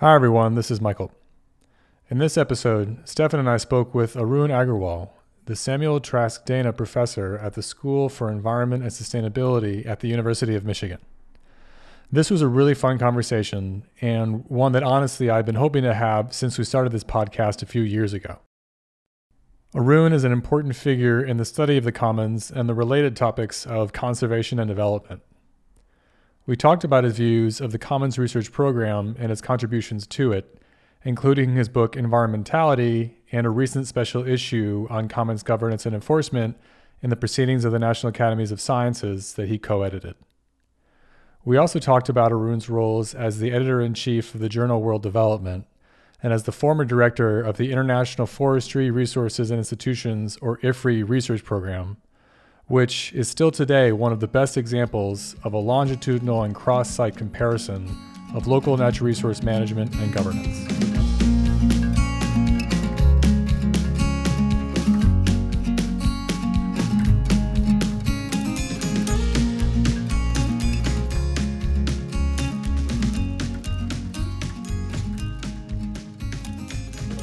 Hi, everyone. This is Michael. In this episode, Stefan and I spoke with Arun Agarwal, the Samuel Trask Dana Professor at the School for Environment and Sustainability at the University of Michigan. This was a really fun conversation and one that honestly I've been hoping to have since we started this podcast a few years ago. Arun is an important figure in the study of the commons and the related topics of conservation and development. We talked about his views of the Commons Research Program and his contributions to it, including his book Environmentality and a recent special issue on Commons governance and enforcement in the Proceedings of the National Academies of Sciences that he co edited. We also talked about Arun's roles as the editor in chief of the journal World Development and as the former director of the International Forestry Resources and Institutions, or IFRI, research program, which is still today one of the best examples of a longitudinal and cross site comparison of local natural resource management and governance.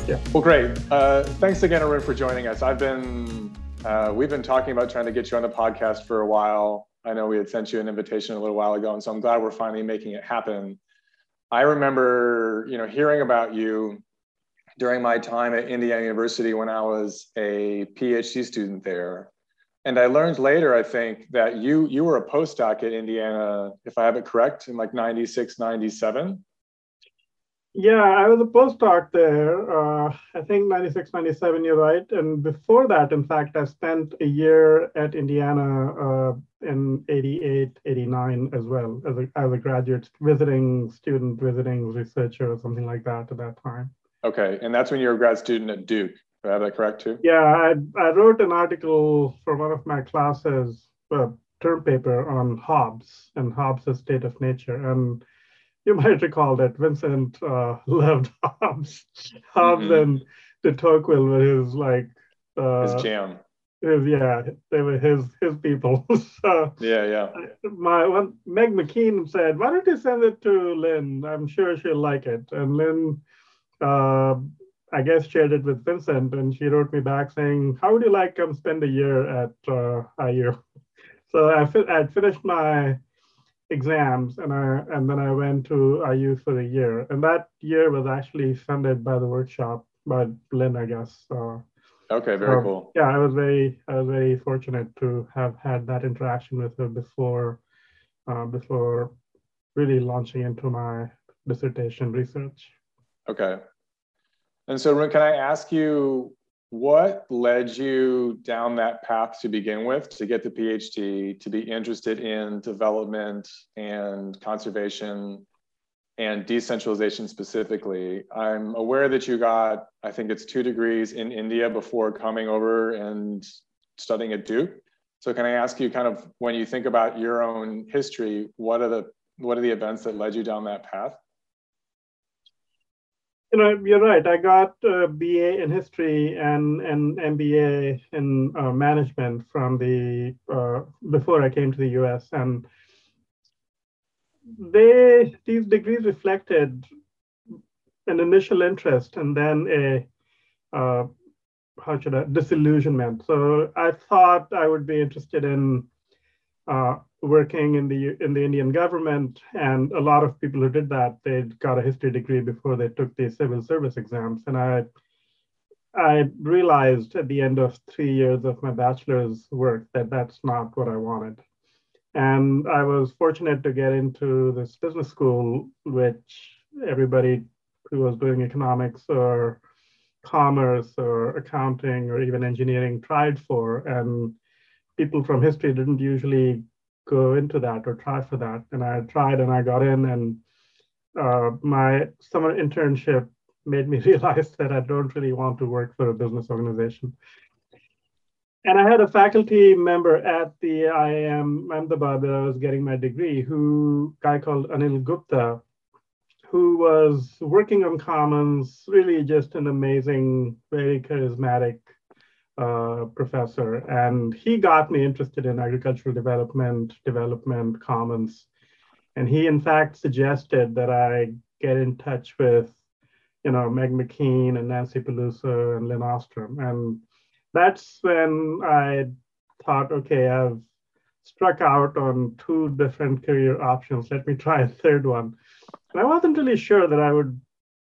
Yeah. Well, great. Uh, thanks again, Arun, for joining us. I've been uh, we've been talking about trying to get you on the podcast for a while. I know we had sent you an invitation a little while ago, and so I'm glad we're finally making it happen. I remember, you know, hearing about you during my time at Indiana University when I was a PhD student there. And I learned later, I think, that you you were a postdoc at Indiana, if I have it correct, in like 96, 97. Yeah, I was a postdoc there. Uh, I think 96, 97, you're right. And before that, in fact, I spent a year at Indiana uh, in 88, 89 as well, as a, as a graduate, visiting student, visiting researcher, or something like that at that time. Okay. And that's when you were a grad student at Duke. Do I have that correct too? Yeah, I, I wrote an article for one of my classes, a term paper on Hobbes and Hobbes' state of nature. And you might recall that Vincent uh, loved Hobbes. Hobbes mm-hmm. and de Tocqueville were his like uh, his jam. His, yeah, they were his his people. so yeah, yeah. My one Meg McKean said, "Why don't you send it to Lin? I'm sure she'll like it." And Lin, uh, I guess, shared it with Vincent, and she wrote me back saying, "How would you like to come spend a year at uh, IU?" So I fi- I'd finished my exams and I and then I went to IU for a year. And that year was actually funded by the workshop by Lin, I guess. Uh, okay, very cool. Yeah, I was very I was very fortunate to have had that interaction with her before uh, before really launching into my dissertation research. Okay. And so, can I ask you what led you down that path to begin with to get the phd to be interested in development and conservation and decentralization specifically? I'm aware that you got i think it's two degrees in india before coming over and studying at duke. So can i ask you kind of when you think about your own history what are the what are the events that led you down that path you know, you're right. I got a BA in history and an MBA in uh, management from the uh, before I came to the US, and they these degrees reflected an initial interest and then a uh, how should I disillusionment. So I thought I would be interested in uh, working in the in the Indian government, and a lot of people who did that they got a history degree before they took the civil service exams, and I I realized at the end of three years of my bachelor's work that that's not what I wanted. And I was fortunate to get into this business school, which everybody who was doing economics or commerce or accounting or even engineering tried for. And people from history didn't usually go into that or try for that. And I tried and I got in, and uh, my summer internship made me realize that I don't really want to work for a business organization. And I had a faculty member at the IIM Ahmedabad that I was getting my degree, who guy called Anil Gupta, who was working on Commons, really just an amazing, very charismatic uh, professor, and he got me interested in agricultural development, development commons. And he, in fact, suggested that I get in touch with, you know, Meg McKean and Nancy Peluso and Lin Ostrom. And that's when I thought, okay, I've struck out on two different career options. Let me try a third one. And I wasn't really sure that I would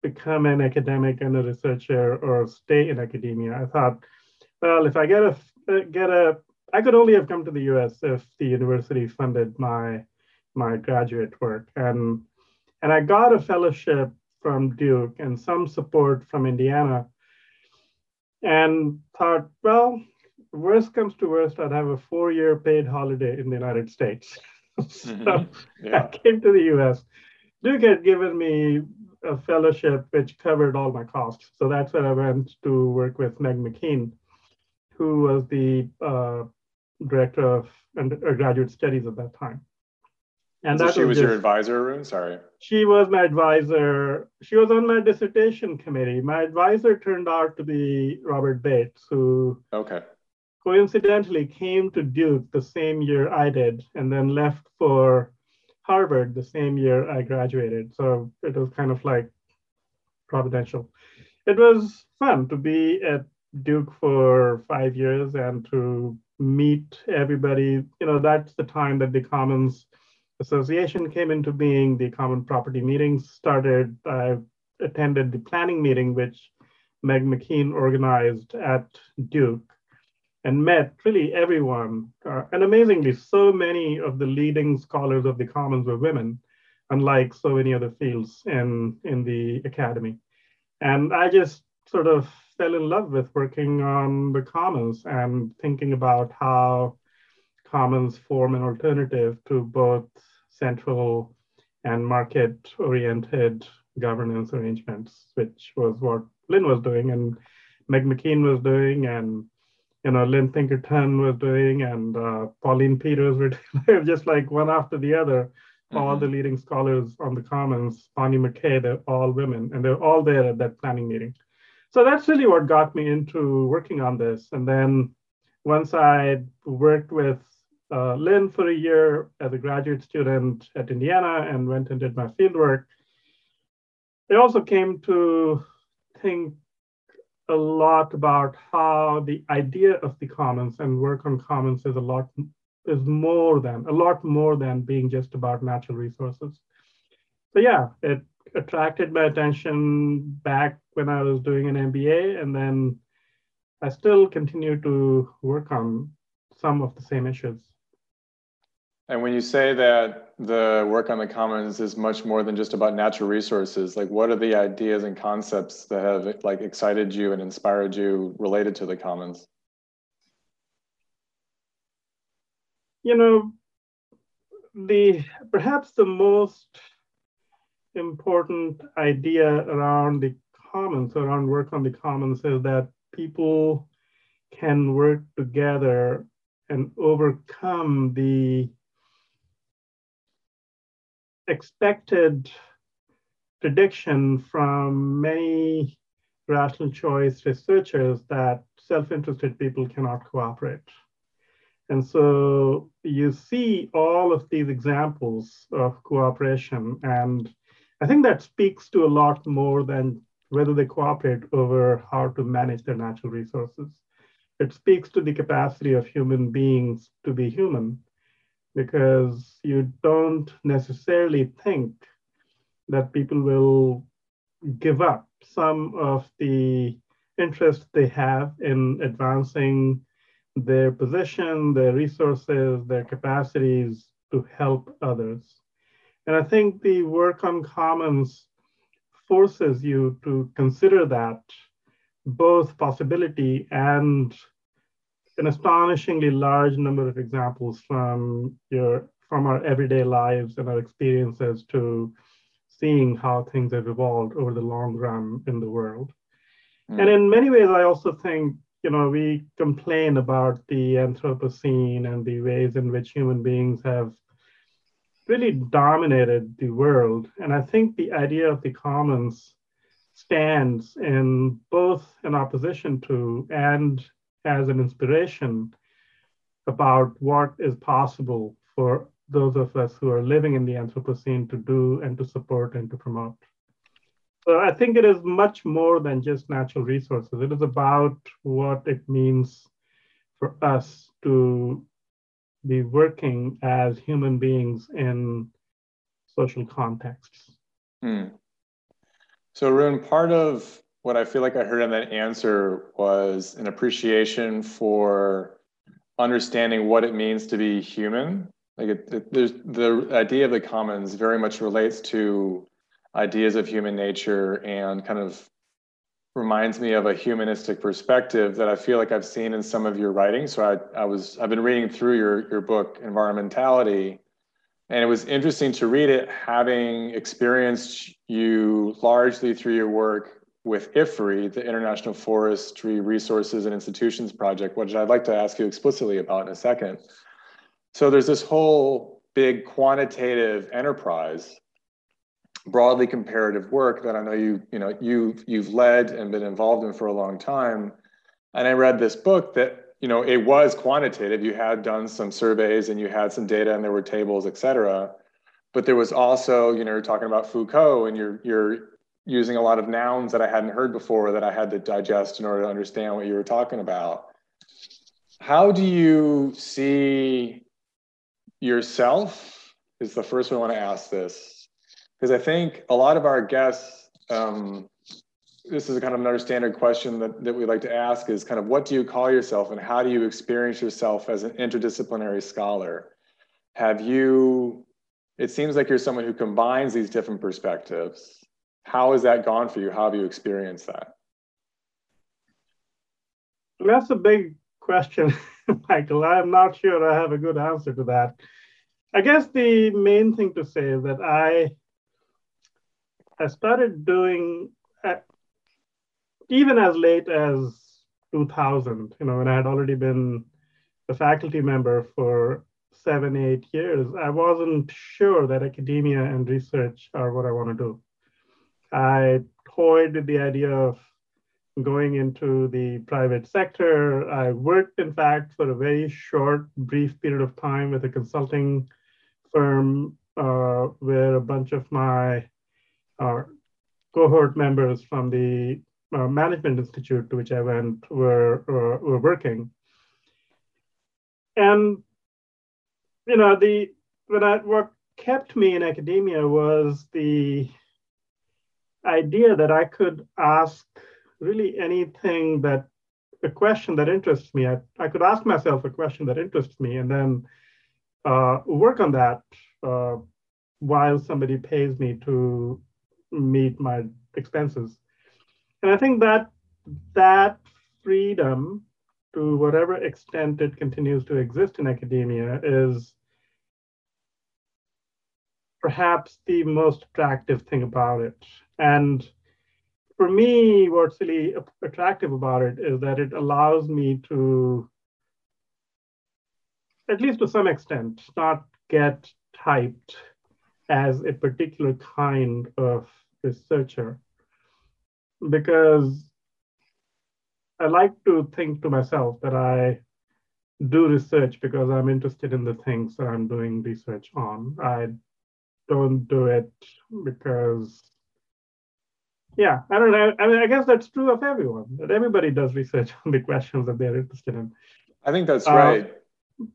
become an academic and a researcher or stay in academia. I thought, well, if I get a get a, I could only have come to the U.S. if the university funded my my graduate work, and and I got a fellowship from Duke and some support from Indiana, and thought, well, worst comes to worst, I'd have a four-year paid holiday in the United States. so mm-hmm. yeah. I came to the U.S. Duke had given me a fellowship which covered all my costs. So that's where I went to work with Meg McKean, who was the uh, director of undergraduate studies at that time. And so that she was, was just, your advisor, Arun? Sorry. She was my advisor. She was on my dissertation committee. My advisor turned out to be Robert Bates, who okay. coincidentally came to Duke the same year I did and then left for Harvard the same year I graduated. So it was kind of like providential. It was fun to be at Duke for five years and to meet everybody. You know, that's the time that the Commons Association came into being, the Common Property meetings started. I attended the planning meeting, which Meg McKean organized at Duke and met really everyone. Uh, and amazingly, so many of the leading scholars of the commons were women, unlike so many other fields in, in the academy. And I just sort of fell in love with working on the commons and thinking about how commons form an alternative to both central and market oriented governance arrangements, which was what Lin was doing and Meg McKean was doing and you know, Lynn Pinkerton was doing and uh, Pauline Peters were doing, just like one after the other. Mm-hmm. All the leading scholars on the Commons, Bonnie McKay, they're all women, and they're all there at that planning meeting. So that's really what got me into working on this. And then once I worked with uh, Lin for a year as a graduate student at Indiana and went and did my fieldwork, I also came to think a lot about how the idea of the commons and work on commons is a lot is more than a lot more than being just about natural resources. So yeah, it attracted my attention back when I was doing an MBA, and then I still continue to work on some of the same issues. And when you say that the work on the commons is much more than just about natural resources, like what are the ideas and concepts that have like excited you and inspired you related to the commons? You know, the perhaps the most important idea around the commons, around work on the commons, is that people can work together and overcome the expected prediction from many rational choice researchers that self-interested people cannot cooperate. And so you see all of these examples of cooperation. And I think that speaks to a lot more than whether they cooperate over how to manage their natural resources. It speaks to the capacity of human beings to be human because you don't necessarily think that people will give up some of the interest they have in advancing their position, their resources, their capacities to help others. And I think the work on commons forces you to consider that both possibility and an astonishingly large number of examples from your from our everyday lives and our experiences to seeing how things have evolved over the long run in the world. Mm. And in many ways, I also think, you know, we complain about the Anthropocene and the ways in which human beings have really dominated the world. And I think the idea of the commons stands in both an opposition to and as an inspiration about what is possible for those of us who are living in the Anthropocene to do and to support and to promote. So I think it is much more than just natural resources. It is about what it means for us to be working as human beings in social contexts. Hmm. So, Arun, part of what I feel like I heard in that answer was an appreciation for understanding what it means to be human. Like, it, it, there's the idea of the commons very much relates to ideas of human nature and kind of reminds me of a humanistic perspective that I feel like I've seen in some of your writing. So I, I was I've been reading through your your book Environmentality, and it was interesting to read it, having experienced you largely through your work with IFRI, the International Forestry Resources and Institutions Project, which I'd like to ask you explicitly about in a second. So there's this whole big quantitative enterprise broadly comparative work that I know you you know you you've led and been involved in for a long time. And I read this book that you know it was quantitative. You had done some surveys and you had some data and there were tables, et cetera. But there was also you know you're talking about Foucault and you're you're using a lot of nouns that I hadn't heard before that I had to digest in order to understand what you were talking about. How do you see yourself? Is the first one I want to ask this because I think a lot of our guests, um, this is kind of another standard question that, that we like to ask is kind of what do you call yourself and how do you experience yourself as an interdisciplinary scholar? Have you, it seems like you're someone who combines these different perspectives. How has that gone for you? How have you experienced that? That's a big question, Michael. I'm not sure I have a good answer to that. I guess the main thing to say is that I I started doing uh, even as late as 2000, you know, when I had already been a faculty member for seven, eight years, I wasn't sure that academia and research are what I want to do. I toyed with the idea of going into the private sector. I worked, in fact, for a very short, brief period of time with a consulting firm uh, where a bunch of my uh, cohort members from the uh, management institute to which I went were uh, were working, and you know the what I, what kept me in academia was the idea that I could ask really anything that a question that interests me. I, I could ask myself a question that interests me and then uh, work on that uh, while somebody pays me to meet my expenses. And I think that that freedom, to whatever extent it continues to exist in academia, is perhaps the most attractive thing about it. And for me, what's really attractive about it is that it allows me to, at least to some extent, not get typed as a particular kind of researcher because I like to think to myself that I do research because I'm interested in the things that I'm doing research on. I don't do it because, yeah, I don't know. I mean, I guess that's true of everyone, that everybody does research on the questions that they're interested in. I think that's uh, right.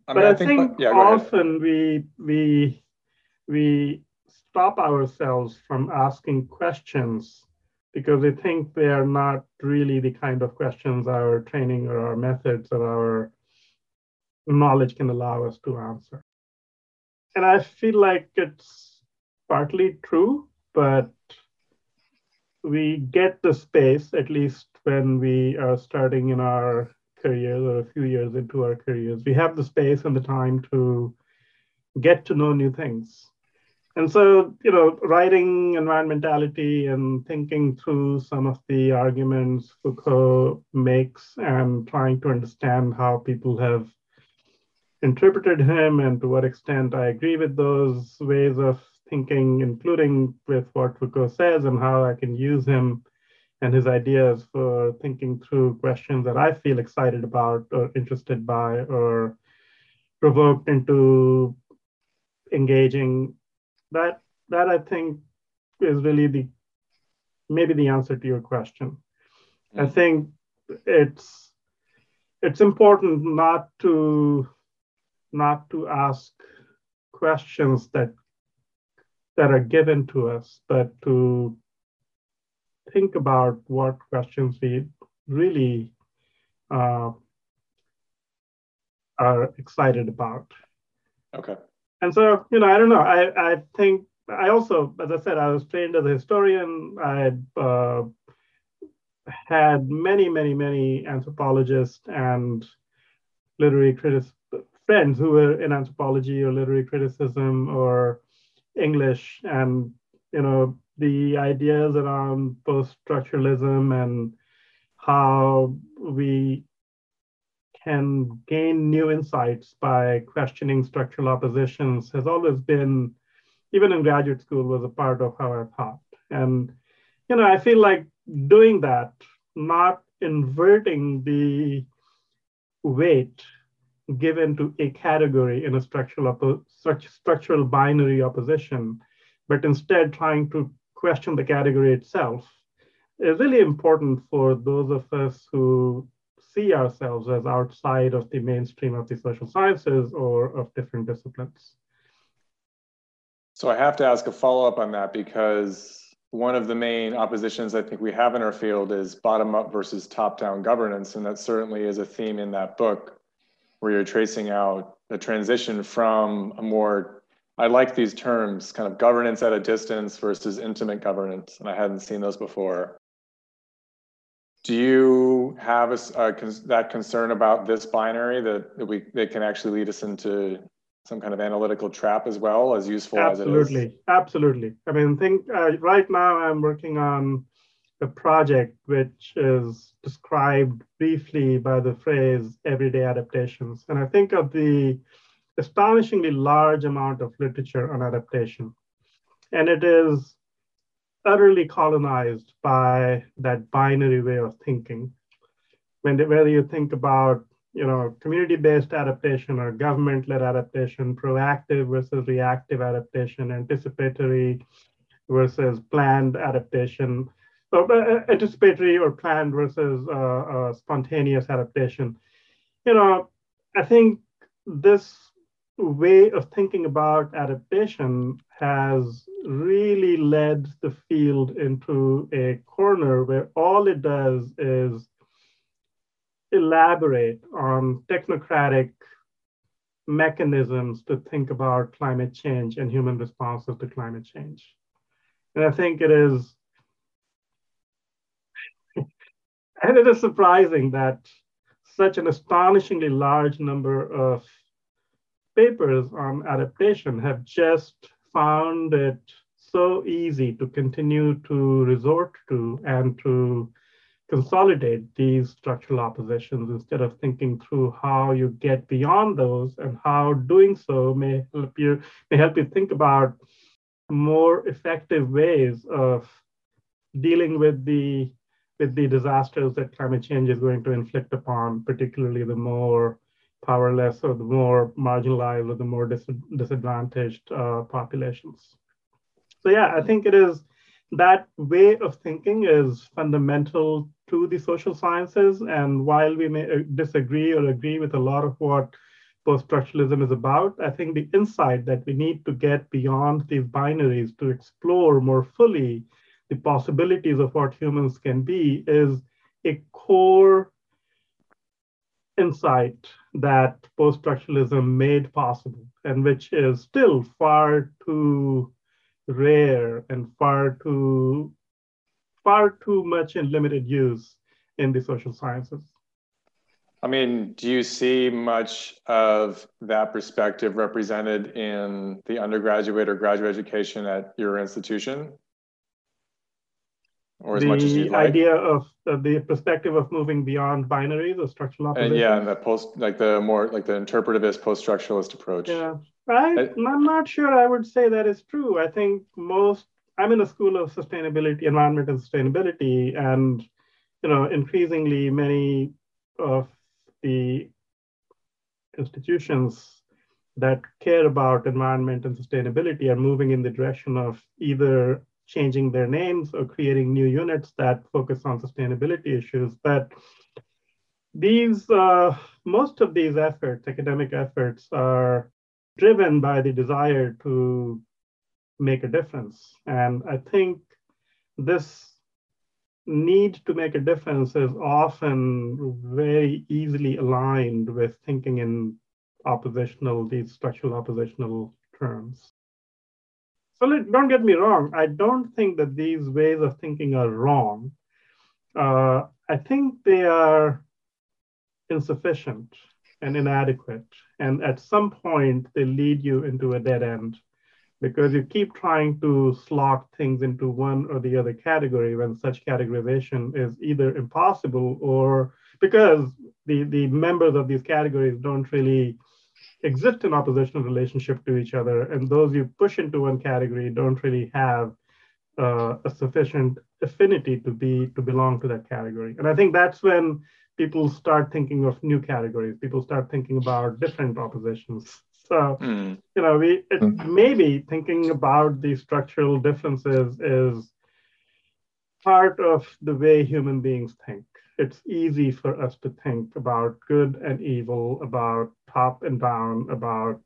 I mean, but I, I think, think yeah, often we we we stop ourselves from asking questions because we think they are not really the kind of questions our training or our methods or our knowledge can allow us to answer. And I feel like it's partly true, but we get the space, at least when we are starting in our careers or a few years into our careers, we have the space and the time to get to know new things and so, you know, writing environmentality and thinking through some of the arguments Foucault makes and trying to understand how people have interpreted him and to what extent I agree with those ways of thinking, including with what Foucault says and how I can use him and his ideas for thinking through questions that I feel excited about or interested by or provoked into engaging that that I think is really the maybe the answer to your question. Mm-hmm. I think it's it's important not to not to ask questions that that are given to us, but to think about what questions we really uh, are excited about. Okay. And so, you know, I don't know. I, I think I also, as I said, I was trained as a historian. I uh, had many, many, many anthropologists and literary critics, friends who were in anthropology or literary criticism or English, and you know the ideas around post-structuralism and how we can gain new insights by questioning structural oppositions has always been, even in graduate school, was a part of how I thought. And, you know, I feel like doing that, not inverting the weight given to a category in a structural, oppo- structural binary opposition, but instead trying to question the category itself is really important for those of us who see ourselves as outside of the mainstream of the social sciences or of different disciplines. So I have to ask a follow up on that because one of the main oppositions I think we have in our field is bottom up versus top down governance. And that certainly is a theme in that book where you're tracing out the transition from a more I like these terms, kind of governance at a distance versus intimate governance, and I hadn't seen those before. Do you have a, that concern about this binary that, that we that can actually lead us into some kind of analytical trap as well, as useful absolutely, as it is? Absolutely. I mean, think uh, right now I'm working on a project which is described briefly by the phrase everyday adaptations, and I think of the astonishingly large amount of literature on adaptation, and it is utterly colonized by that binary way of thinking. When whether you think about you know community-based adaptation or government-led adaptation, proactive versus reactive adaptation, anticipatory versus planned adaptation, or uh, anticipatory or planned versus uh, uh, spontaneous adaptation. You know, I think this way of thinking about adaptation has really led the field into a corner where all it does is elaborate on technocratic mechanisms to think about climate change and human responses to climate change. And I think it is, and it is surprising that such an astonishingly large number of papers on adaptation have just found it so easy to continue to resort to and to consolidate these structural oppositions instead of thinking through how you get beyond those and how doing so may help you may help you think about more effective ways of dealing with the with the disasters that climate change is going to inflict upon particularly the more powerless or the more marginalized or the more dis- disadvantaged uh, populations. So yeah, I think it is that way of thinking is fundamental to the social sciences. And while we may uh, disagree or agree with a lot of what post-structuralism is about, I think the insight that we need to get beyond these binaries to explore more fully the possibilities of what humans can be is a core insight that post-structuralism made possible and which is still far too rare and far too far too much in limited use in the social sciences. I mean, do you see much of that perspective represented in the undergraduate or graduate education at your institution? Or as the much as you like. idea of uh, the perspective of moving beyond binaries or structural opposition. And yeah, and the post, like the more like the interpretivist post-structuralist approach. Yeah, I, I'm not sure I would say that is true. I think most. I'm in a school of sustainability, environment, and sustainability, and you know, increasingly many of the institutions that care about environment and sustainability are moving in the direction of either changing their names or creating new units that focus on sustainability issues. But these, uh, most of these efforts, academic efforts, are driven by the desire to make a difference. And I think this need to make a difference is often very easily aligned with thinking in oppositional, these structural oppositional terms. Let, don't get me wrong, I don't think that these ways of thinking are wrong. Uh, I think they are insufficient and inadequate. And at some point, they lead you into a dead end because you keep trying to slot things into one or the other category when such categorization is either impossible or because the, the members of these categories don't really exist in oppositional relationship to each other. And those you push into one category don't really have uh, a sufficient affinity to be to belong to that category. And I think that's when people start thinking of new categories. People start thinking about different oppositions. So, mm. you know, we it, mm. maybe thinking about these structural differences is part of the way human beings think. It's easy for us to think about good and evil, about top and down, about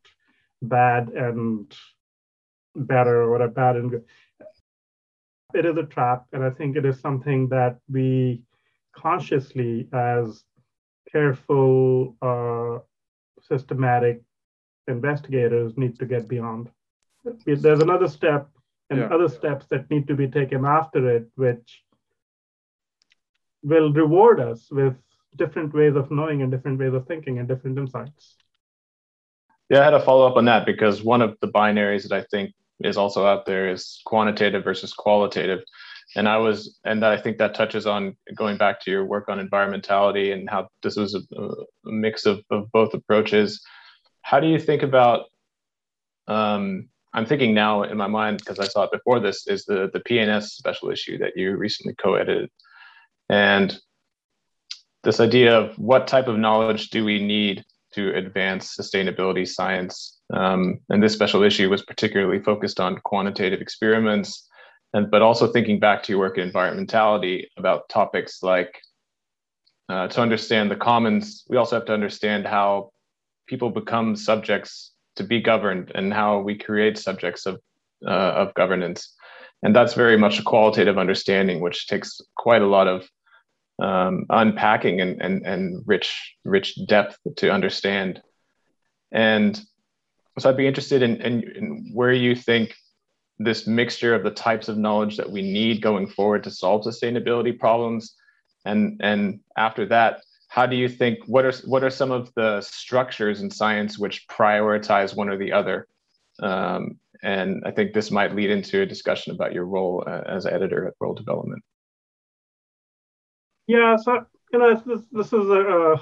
bad and better, or a bad and good. It is a trap, and I think it is something that we consciously, as careful, uh, systematic investigators need to get beyond. There's another step and yeah. other steps that need to be taken after it, which will reward us with different ways of knowing and different ways of thinking and different insights. Yeah, I had a follow up on that because one of the binaries that I think is also out there is quantitative versus qualitative. And I was, and I think that touches on going back to your work on environmentality and how this was a, a mix of, of both approaches how do you think about um, i'm thinking now in my mind because i saw it before this is the the PNAS special issue that you recently co-edited and this idea of what type of knowledge do we need to advance sustainability science? Um, and this special issue was particularly focused on quantitative experiments and but also thinking back to your work in environmentality about topics like uh, to understand the commons we also have to understand how people become subjects to be governed and how we create subjects of uh, of governance. And that's very much a qualitative understanding which takes quite a lot of um, unpacking and, and and rich rich depth to understand. And so i'd be interested in, in, in where you think this mixture of the types of knowledge that we need going forward to solve sustainability problems. And and after that how do you think what are what are some of the structures in science which prioritize one or the other? Um, and i think this might lead into a discussion about your role uh, as editor at world development yeah so you know this, this is a uh,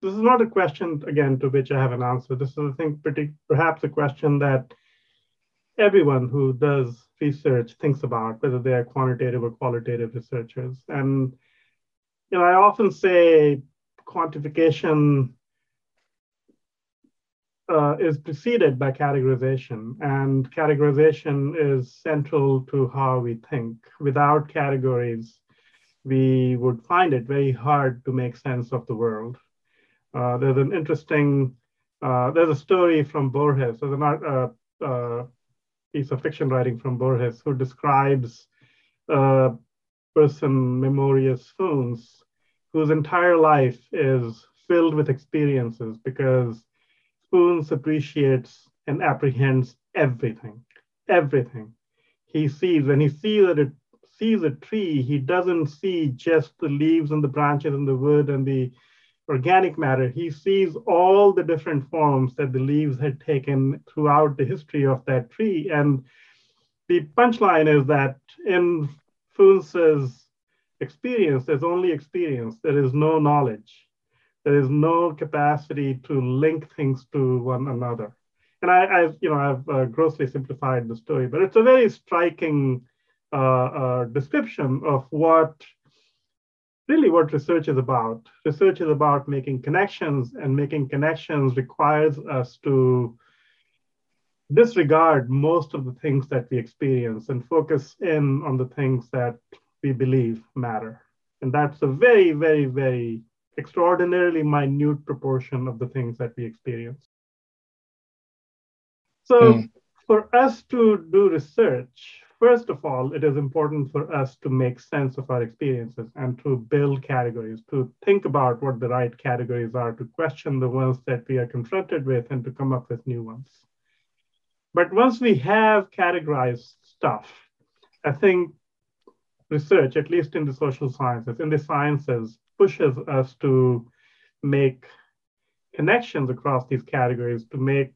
this is not a question again to which i have an answer this is i think pretty perhaps a question that everyone who does research thinks about whether they are quantitative or qualitative researchers and you know i often say quantification uh, is preceded by categorization, and categorization is central to how we think. Without categories, we would find it very hard to make sense of the world. Uh, there's an interesting, uh, there's a story from Borges, there's an uh, uh, piece of fiction writing from Borges who describes a person, Memorious Funes, whose entire life is filled with experiences because Funes appreciates and apprehends everything, everything. He sees, when he sees that it sees a tree, he doesn't see just the leaves and the branches and the wood and the organic matter. He sees all the different forms that the leaves had taken throughout the history of that tree. And the punchline is that in Funes's experience, there's only experience. There is no knowledge. There is no capacity to link things to one another. And I, you know, I've uh, grossly simplified the story, but it's a very striking description of what really what research is about. Research is about making connections, and making connections requires us to disregard most of the things that we experience and focus in on the things that we believe matter. And that's a very, very, very extraordinarily minute proportion of the things that we experience. So, mm. for us to do research, first of all, it is important for us to make sense of our experiences and to build categories, to think about what the right categories are, to question the ones that we are confronted with, and to come up with new ones. But once we have categorized stuff, I think research, at least in the social sciences, in the sciences, pushes us to make connections across these categories, to make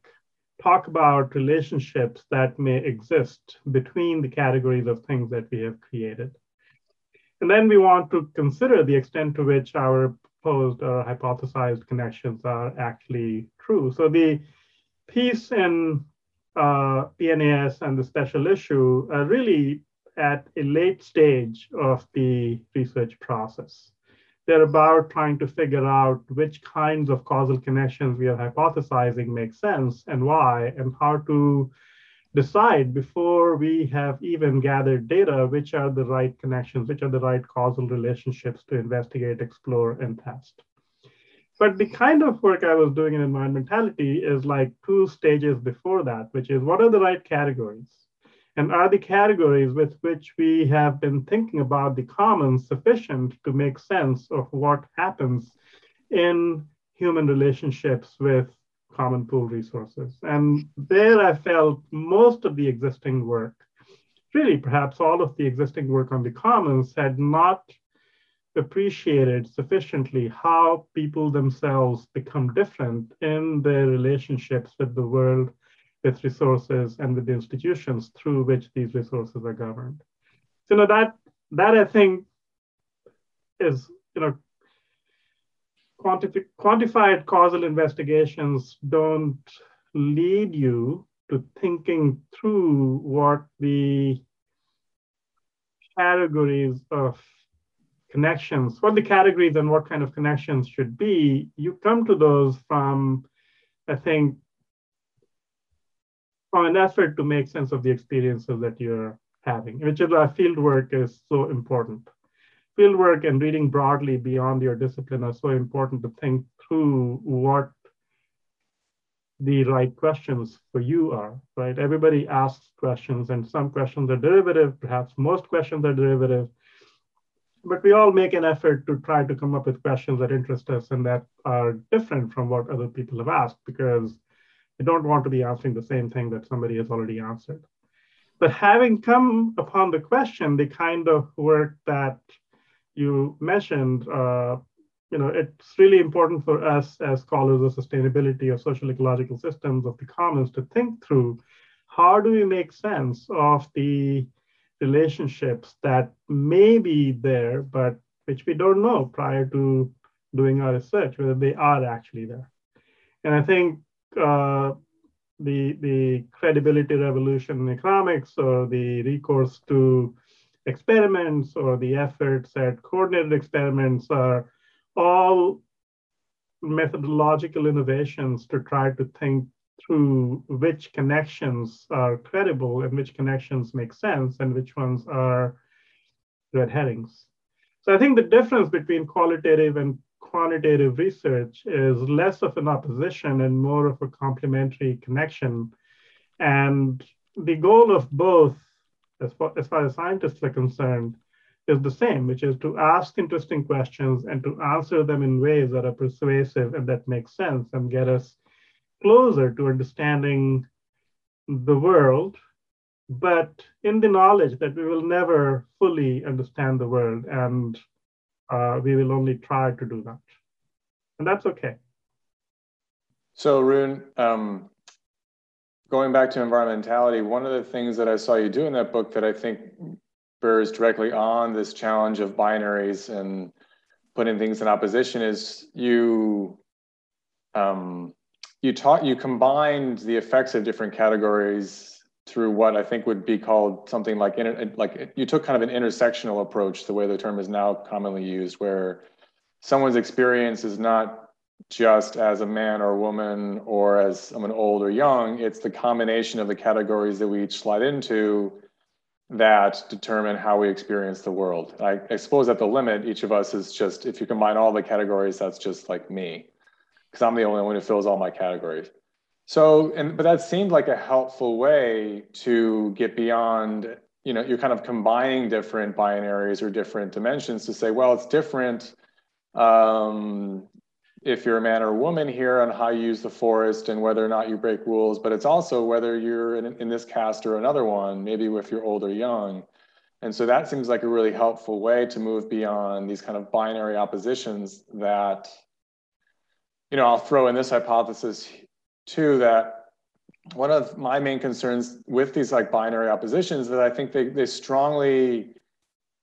talk about relationships that may exist between the categories of things that we have created. And then we want to consider the extent to which our proposed or hypothesized connections are actually true. So the piece in uh, PNAS and the special issue are really at a late stage of the research process. They're about trying to figure out which kinds of causal connections we are hypothesizing make sense and why, and how to decide before we have even gathered data which are the right connections, which are the right causal relationships to investigate, explore, and test. But the kind of work I was doing in environmentality is like two stages before that, which is what are the right categories? And are the categories with which we have been thinking about the commons sufficient to make sense of what happens in human relationships with common pool resources? And there I felt most of the existing work, really perhaps all of the existing work on the commons, had not appreciated sufficiently how people themselves become different in their relationships with the world with resources and with the institutions through which these resources are governed. So you know, that that I think is you know quantifi- quantified causal investigations don't lead you to thinking through what the categories of connections, what the categories and what kind of connections should be, you come to those from, I think, an effort to make sense of the experiences that you're having, which is why field work is so important. Field work and reading broadly beyond your discipline are so important to think through what the right questions for you are, right? Everybody asks questions, and some questions are derivative, perhaps most questions are derivative. But we all make an effort to try to come up with questions that interest us and that are different from what other people have asked because I don't want to be answering the same thing that somebody has already answered. But having come upon the question, the kind of work that you mentioned, uh, you know, it's really important for us as scholars of sustainability of social ecological systems of the commons to think through how do we make sense of the relationships that may be there, but which we don't know prior to doing our research, whether they are actually there. And I think uh, the the credibility revolution in economics or the recourse to experiments or the efforts at coordinated experiments are all methodological innovations to try to think through which connections are credible and which connections make sense and which ones are red herrings. So I think the difference between qualitative and quantitative research is less of an opposition and more of a complementary connection. And the goal of both, as far, as far as scientists are concerned, is the same, which is to ask interesting questions and to answer them in ways that are persuasive and that make sense and get us closer to understanding the world, but in the knowledge that we will never fully understand the world and uh, we will only try to do that. And that's okay. So, Arun, um, going back to environmentality, one of the things that I saw you do in that book that I think bears directly on this challenge of binaries and putting things in opposition is you um, you taught you combined the effects of different categories through what I think would be called something like inter, like you took kind of an intersectional approach, the way the term is now commonly used, where someone's experience is not just as a man or a woman or as someone old or young. It's the combination of the categories that we each slide into that determine how we experience the world. I, I suppose at the limit, each of us is just, if you combine all the categories, that's just like me, because I'm the only one who fills all my categories. So, and but that seemed like a helpful way to get beyond, you know, you're kind of combining different binaries or different dimensions to say, well, it's different um, if you're a man or a woman here on how you use the forest and whether or not you break rules, but it's also whether you're in, in this caste or another one, maybe if you're old or young. And so that seems like a really helpful way to move beyond these kind of binary oppositions that, you know, I'll throw in this hypothesis too, that one of my main concerns with these like binary oppositions that I think they, they strongly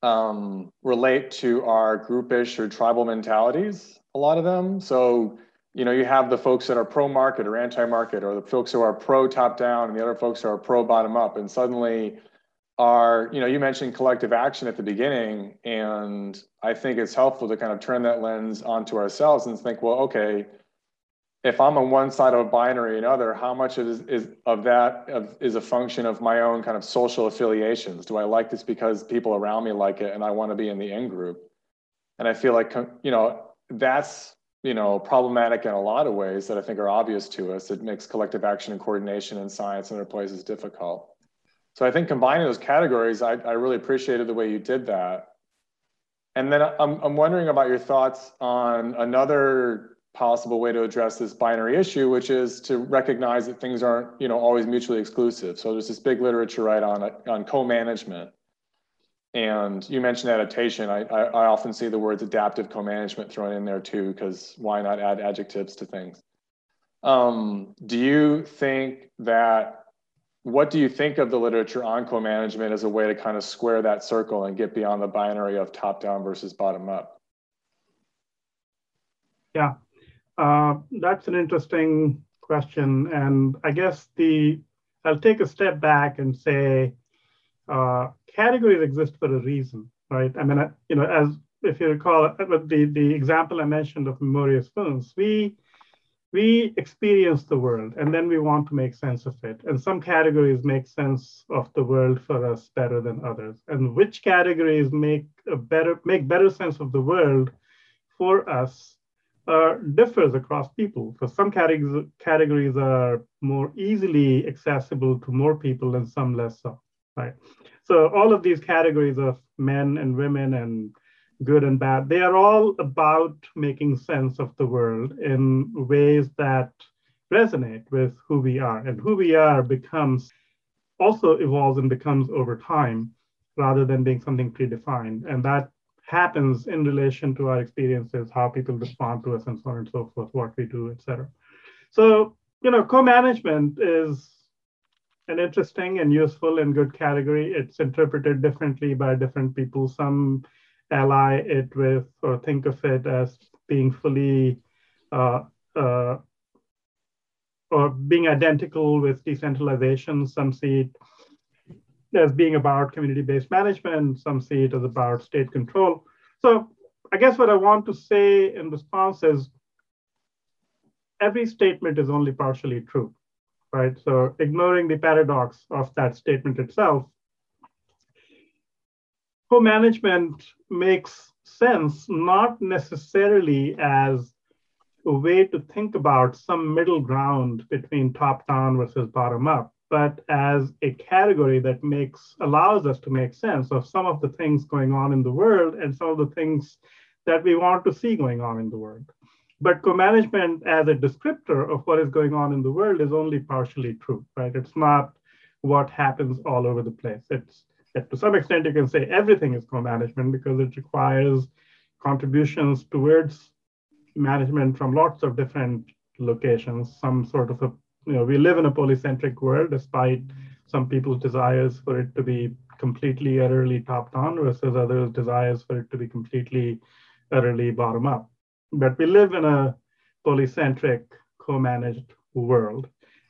um, relate to our groupish or tribal mentalities a lot of them. So, you know, you have the folks that are pro market or anti market, or the folks who are pro top down, and the other folks who are pro bottom up. And suddenly, are you know, you mentioned collective action at the beginning, and I think it's helpful to kind of turn that lens onto ourselves and think, well, okay, if I'm on one side of a binary and other, how much is, is of that of, is a function of my own kind of social affiliations? Do I like this because people around me like it and I want to be in the in group? And I feel like, you know, that's you know problematic in a lot of ways that I think are obvious to us. It makes collective action and coordination in science and other places difficult. So I think combining those categories, I, I really appreciated the way you did that. And then I'm, I'm wondering about your thoughts on another possible way to address this binary issue, which is to recognize that things aren't, you know, always mutually exclusive. So there's this big literature, right, on on co-management, and you mentioned adaptation. I, I, I often see the words adaptive co-management thrown in there too, because why not add adjectives to things? Um, do you think that, what do you think of the literature on co-management as a way to kind of square that circle and get beyond the binary of top down versus bottom up? Yeah, uh, that's an interesting question. And I guess the, I'll take a step back and say, uh, categories exist for a reason, right? I mean, you know, as if you recall uh, the, the example I mentioned of Memorious Funes, we we experience the world and then we want to make sense of it. And some categories make sense of the world for us better than others. And which categories make a better make better sense of the world for us uh, differs across people. So some categories categories are more easily accessible to more people and some less so, right? So all of these categories of men and women and good and bad, they are all about making sense of the world in ways that resonate with who we are. And who we are becomes also evolves and becomes over time rather than being something predefined. And that happens in relation to our experiences, how people respond to us, and so on and so forth, what we do, et cetera. So, you know, co-management is an interesting and useful and good category. It's interpreted differently by different people. Some ally it with or think of it as being fully uh, uh, or being identical with decentralization. Some see it as being about community-based management. Some see it as about state control. So I guess what I want to say in response is every statement is only partially true right? So ignoring the paradox of that statement itself, co-management makes sense not necessarily as a way to think about some middle ground between top down versus bottom up, but as a category that makes allows us to make sense of some of the things going on in the world and some of the things that we want to see going on in the world. But co-management as a descriptor of what is going on in the world is only partially true, right? It's not what happens all over the place. It's to some extent you can say everything is co-management because it requires contributions towards management from lots of different locations. Some sort of a you know we live in a polycentric world despite some people's desires for it to be completely utterly top down versus others desires for it to be completely utterly bottom up but we live in a polycentric, co-managed world.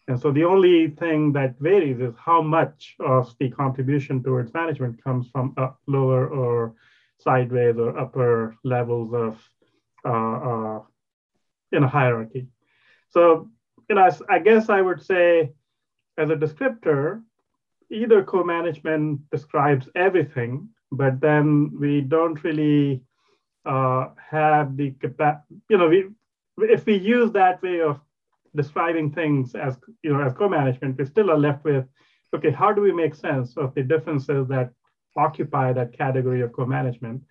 And so the only thing that varies is how much of the contribution towards management comes from up, lower or sideways or upper levels of uh, uh, in a hierarchy. So, you know, I guess I would say as a descriptor, either co-management describes everything, but then we don't really uh, have the capacity, you know, we, if we use that way of describing things as, you know, as co-management, we still are left with, okay, how do we make sense of the differences that occupy that category of co-management?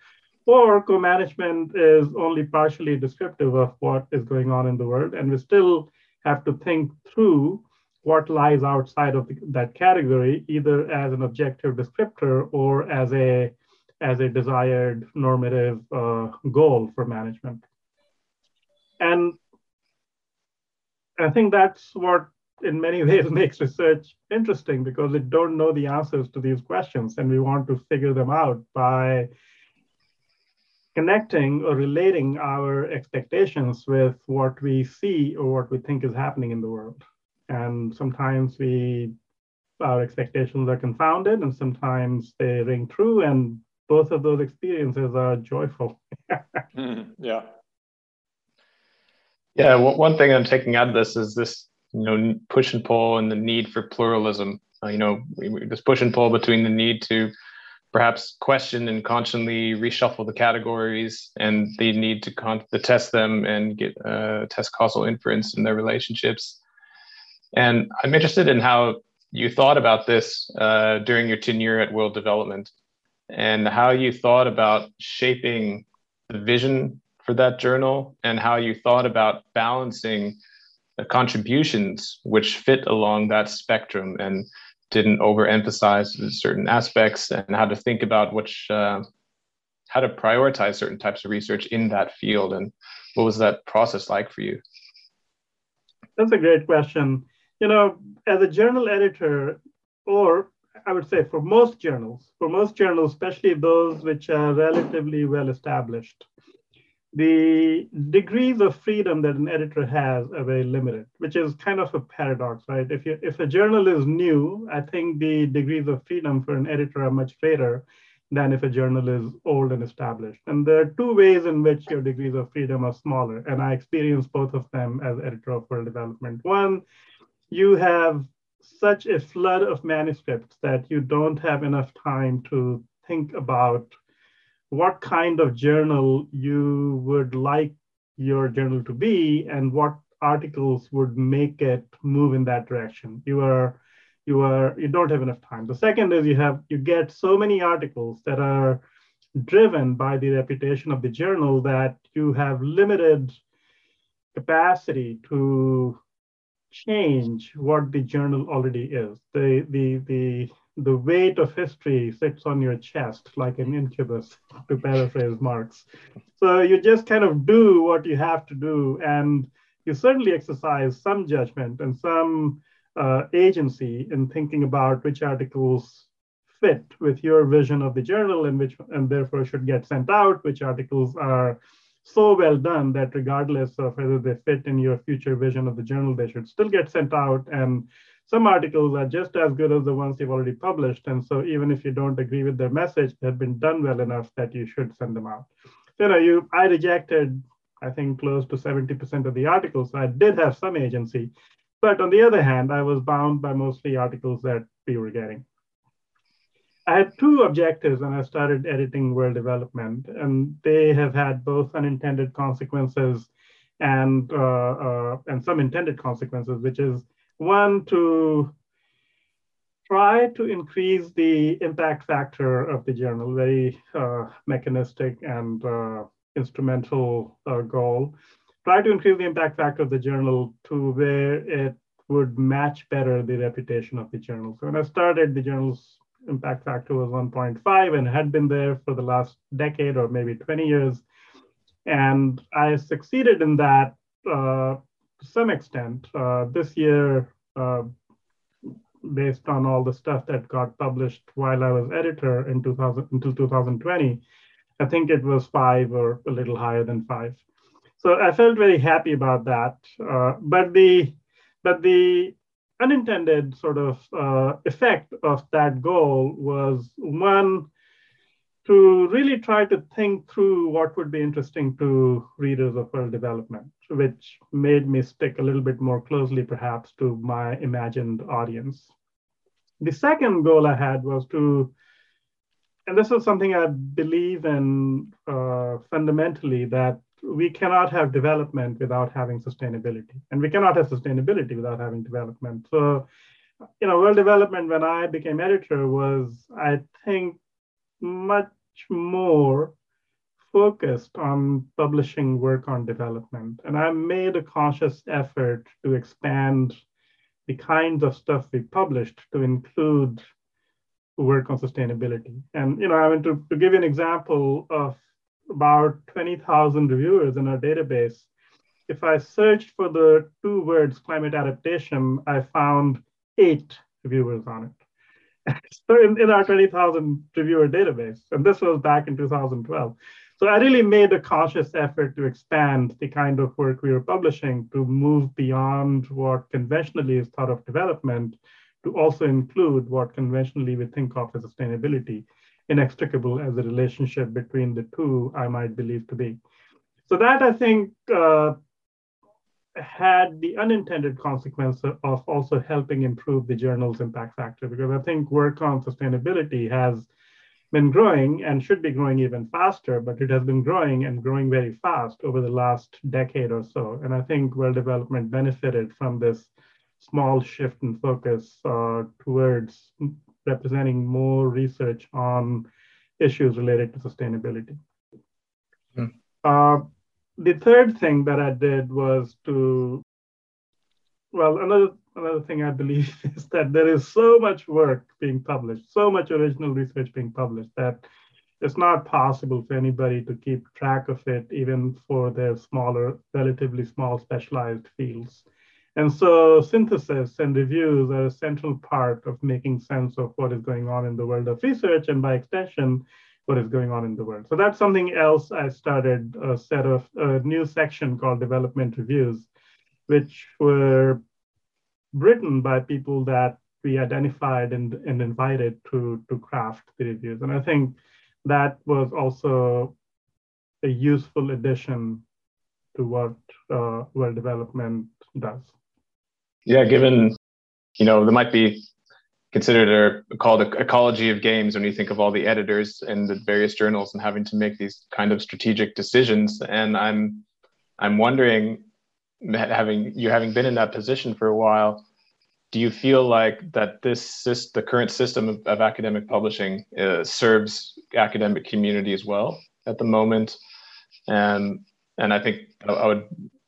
Or co-management is only partially descriptive of what is going on in the world, and we still have to think through what lies outside of the, that category, either as an objective descriptor or as a as a desired normative uh, goal for management. And I think that's what, in many ways, makes research interesting because we don't know the answers to these questions, and we want to figure them out by connecting or relating our expectations with what we see or what we think is happening in the world. And sometimes we our expectations are confounded and sometimes they ring true and both of those experiences are joyful. Mm, yeah. Yeah one thing i'm taking out of this is this you know push and pull and the need for pluralism. Uh, you know this push and pull between the need to perhaps question and constantly reshuffle the categories and the need to, con- to test them and get uh, test causal inference in their relationships. And I'm interested in how you thought about this uh, during your tenure at World Development and how you thought about shaping the vision for that journal and how you thought about balancing the contributions which fit along that spectrum and didn't overemphasize certain aspects and how to think about which uh, how to prioritize certain types of research in that field and what was that process like for you? That's a great question. You know, as a journal editor, or I would say for most journals, for most journals, especially those which are relatively well established, the degrees of freedom that an editor has are very limited, which is kind of a paradox, right? If you if a journal is new, I think the degrees of freedom for an editor are much greater than if a journal is old and established. And there are two ways in which your degrees of freedom are smaller, and I experienced both of them as editor of World Development. One you have such a flood of manuscripts that you don't have enough time to think about what kind of journal you would like your journal to be and what articles would make it move in that direction you are you are you don't have enough time the second is you have you get so many articles that are driven by the reputation of the journal that you have limited capacity to change what the journal already is. The, the, the, the weight of history sits on your chest like an incubus, to paraphrase Marx. So you just kind of do what you have to do, and you certainly exercise some judgment and some uh, agency in thinking about which articles fit with your vision of the journal and which and therefore should get sent out, which articles are so well done that regardless of whether they fit in your future vision of the journal, they should still get sent out. And some articles are just as good as the ones you've already published. And so even if you don't agree with their message, they've been done well enough that you should send them out. You know, you I rejected, I think, close to 70% of the articles. I did have some agency. But on the other hand, I was bound by mostly articles that we were getting. I had two objectives when I started editing World Development, and they have had both unintended consequences and uh, uh, and some intended consequences, which is one to try to increase the impact factor of the journal, very uh, mechanistic and uh, instrumental uh, goal. Try to increase the impact factor of the journal to where it would match better the reputation of the journal. So when I started, the journal's impact factor was 1.5 and had been there for the last decade or maybe 20 years. And I succeeded in that uh, to some extent. Uh, this year, uh, based on all the stuff that got published while I was editor in 2000 until 2020, I think it was five or a little higher than five. So I felt very happy about that. Uh, but the but the unintended sort of uh, effect of that goal was one to really try to think through what would be interesting to readers of world development, which made me stick a little bit more closely, perhaps, to my imagined audience. The second goal I had was to, and this is something I believe in uh, fundamentally, that we cannot have development without having sustainability, and we cannot have sustainability without having development. So, you know, world development when I became editor was, I think, much more focused on publishing work on development. And I made a conscious effort to expand the kinds of stuff we published to include work on sustainability. And you know, I mean to, to give you an example of about 20,000 reviewers in our database, if I searched for the two words climate adaptation, I found eight reviewers on it. so in, in our 20,000 reviewer database, and this was back in 2012. So I really made a conscious effort to expand the kind of work we were publishing to move beyond what conventionally is thought of development to also include what conventionally we think of as sustainability, inextricable as the relationship between the two I might believe to be. So that I think uh, had the unintended consequence of also helping improve the journal's impact factor because I think work on sustainability has been growing and should be growing even faster, but it has been growing and growing very fast over the last decade or so. And I think world development benefited from this small shift in focus uh, towards representing more research on issues related to sustainability. Mm. Uh, the third thing that I did was to, well, another another thing I believe is that there is so much work being published, so much original research being published that it's not possible for anybody to keep track of it, even for their smaller, relatively small specialized fields. And so synthesis and reviews are a central part of making sense of what is going on in the world of research and by extension, what is going on in the world. So that's something else I started a set of a new section called development reviews, which were written by people that we identified and, and invited to, to craft the reviews. And I think that was also a useful addition to what uh, world development does. Yeah, given, you know, there might be considered or called ecology of games when you think of all the editors in the various journals and having to make these kind of strategic decisions. And I'm I'm wondering, having you having been in that position for a while, do you feel like that this the current system of, of academic publishing uh, serves academic communities as well at the moment? And and I think I would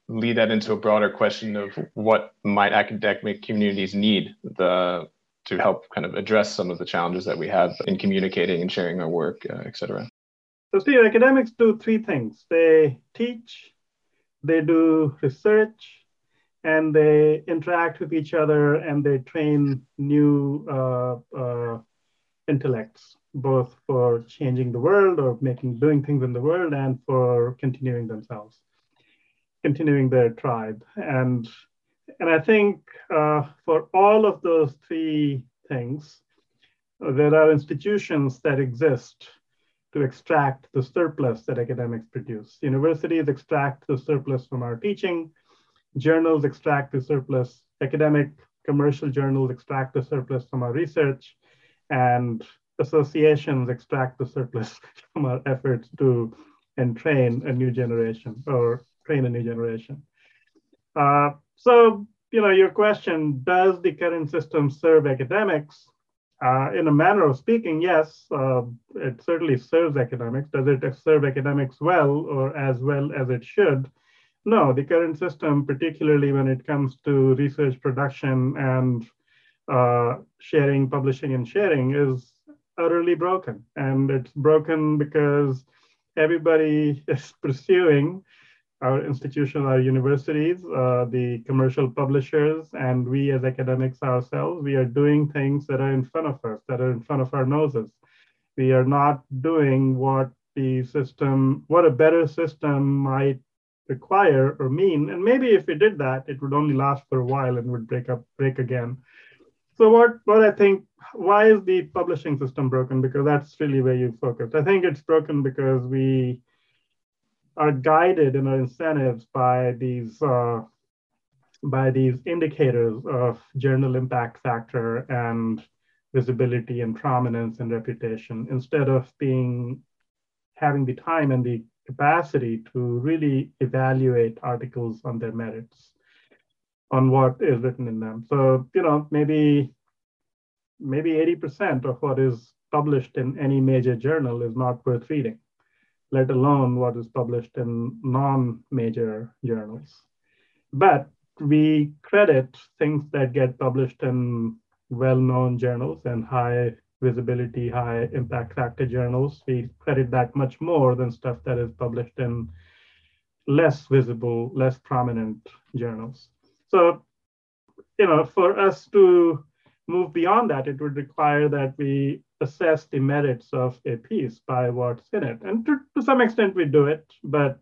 lead that into a broader question of what might academic communities need the to help kind of address some of the challenges that we have in communicating and sharing our work, uh, et cetera? So, Steve, academics do three things they teach, they do research, and they interact with each other and they train new uh, uh, intellects, both for changing the world or making doing things in the world and for continuing themselves, continuing their tribe. And and I think uh, for all of those three things, there are institutions that exist to extract the surplus that academics produce. Universities extract the surplus from our teaching, journals extract the surplus, academic commercial journals extract the surplus from our research, and associations extract the surplus from our efforts to entrain a new generation or train a new generation. Uh, so, you know, your question, does the current system serve academics? Uh, in a manner of speaking, yes, uh, it certainly serves academics. Does it serve academics well or as well as it should? No, the current system, particularly when it comes to research production and uh, sharing, publishing, and sharing, is utterly broken. And it's broken because everybody is pursuing our institutions, our universities, uh, the commercial publishers, and we as academics ourselves, we are doing things that are in front of us, that are in front of our noses. We are not doing what the system, what a better system might require or mean. And maybe if we did that, it would only last for a while and would break up, break again. So what, what I think why is the publishing system broken? Because that's really where you focus. I think it's broken because we are guided in our incentives by these uh, by these indicators of journal impact factor and visibility and prominence and reputation instead of being having the time and the capacity to really evaluate articles on their merits on what is written in them. So you know maybe maybe 80% of what is published in any major journal is not worth reading let alone what is published in non-major journals but we credit things that get published in well-known journals and high visibility, high impact factor journals. We credit that much more than stuff that is published in less visible, less prominent journals. So, you know, for us to move beyond that, it would require that we assess the merits of a piece by what's in it. And to, to some extent, we do it, but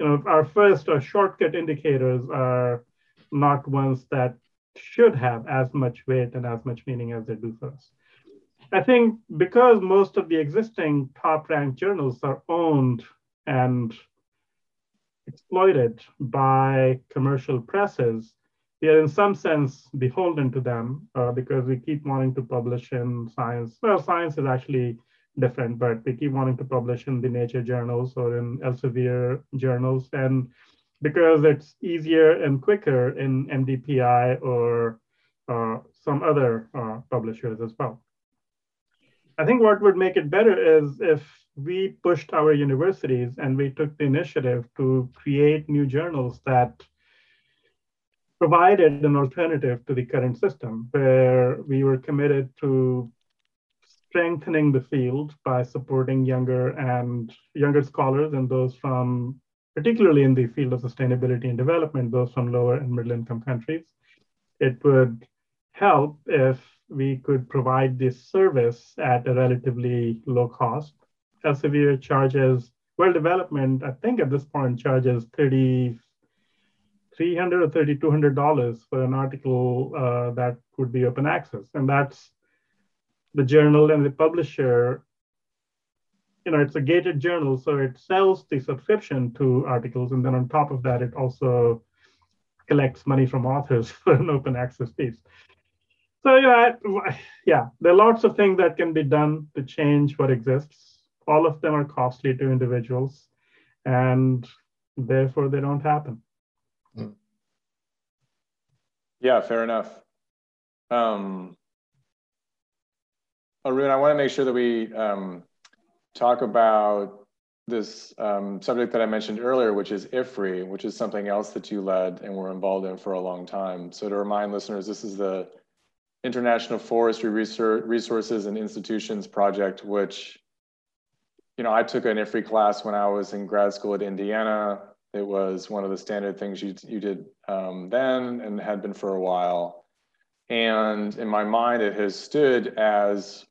you know, our first or shortcut indicators are not ones that should have as much weight and as much meaning as they do for us. I think because most of the existing top ranked journals are owned and exploited by commercial presses, we are in some sense beholden to them uh, because we keep wanting to publish in science. Well, science is actually different, but we keep wanting to publish in the nature journals or in Elsevier journals. And because it's easier and quicker in MDPI or uh, some other uh, publishers as well. I think what would make it better is if we pushed our universities and we took the initiative to create new journals that provided an alternative to the current system, where we were committed to strengthening the field by supporting younger and younger scholars and those from particularly in the field of sustainability and development, those from lower and middle income countries. It would help if we could provide this service at a relatively low cost. Elsevier charges, World Development, I think at this point, charges 30, 300 or 3200 dollars for an article uh, that would be open access and that's the journal and the publisher you know, it's a gated journal, so it sells the subscription to articles, and then on top of that, it also collects money from authors for an open access piece. So yeah, yeah, there are lots of things that can be done to change what exists. All of them are costly to individuals, and therefore they don't happen. Yeah, fair enough. Um, Arun, I want to make sure that we um, talk about this um, subject that I mentioned earlier, which is IFRI, which is something else that you led and were involved in for a long time. So to remind listeners, this is the International Forestry Research, Resources and Institutions Project, which, you know, I took an IFRI class when I was in grad school at Indiana. It was one of the standard things you, you did um, then and had been for a while. And in my mind, it has stood as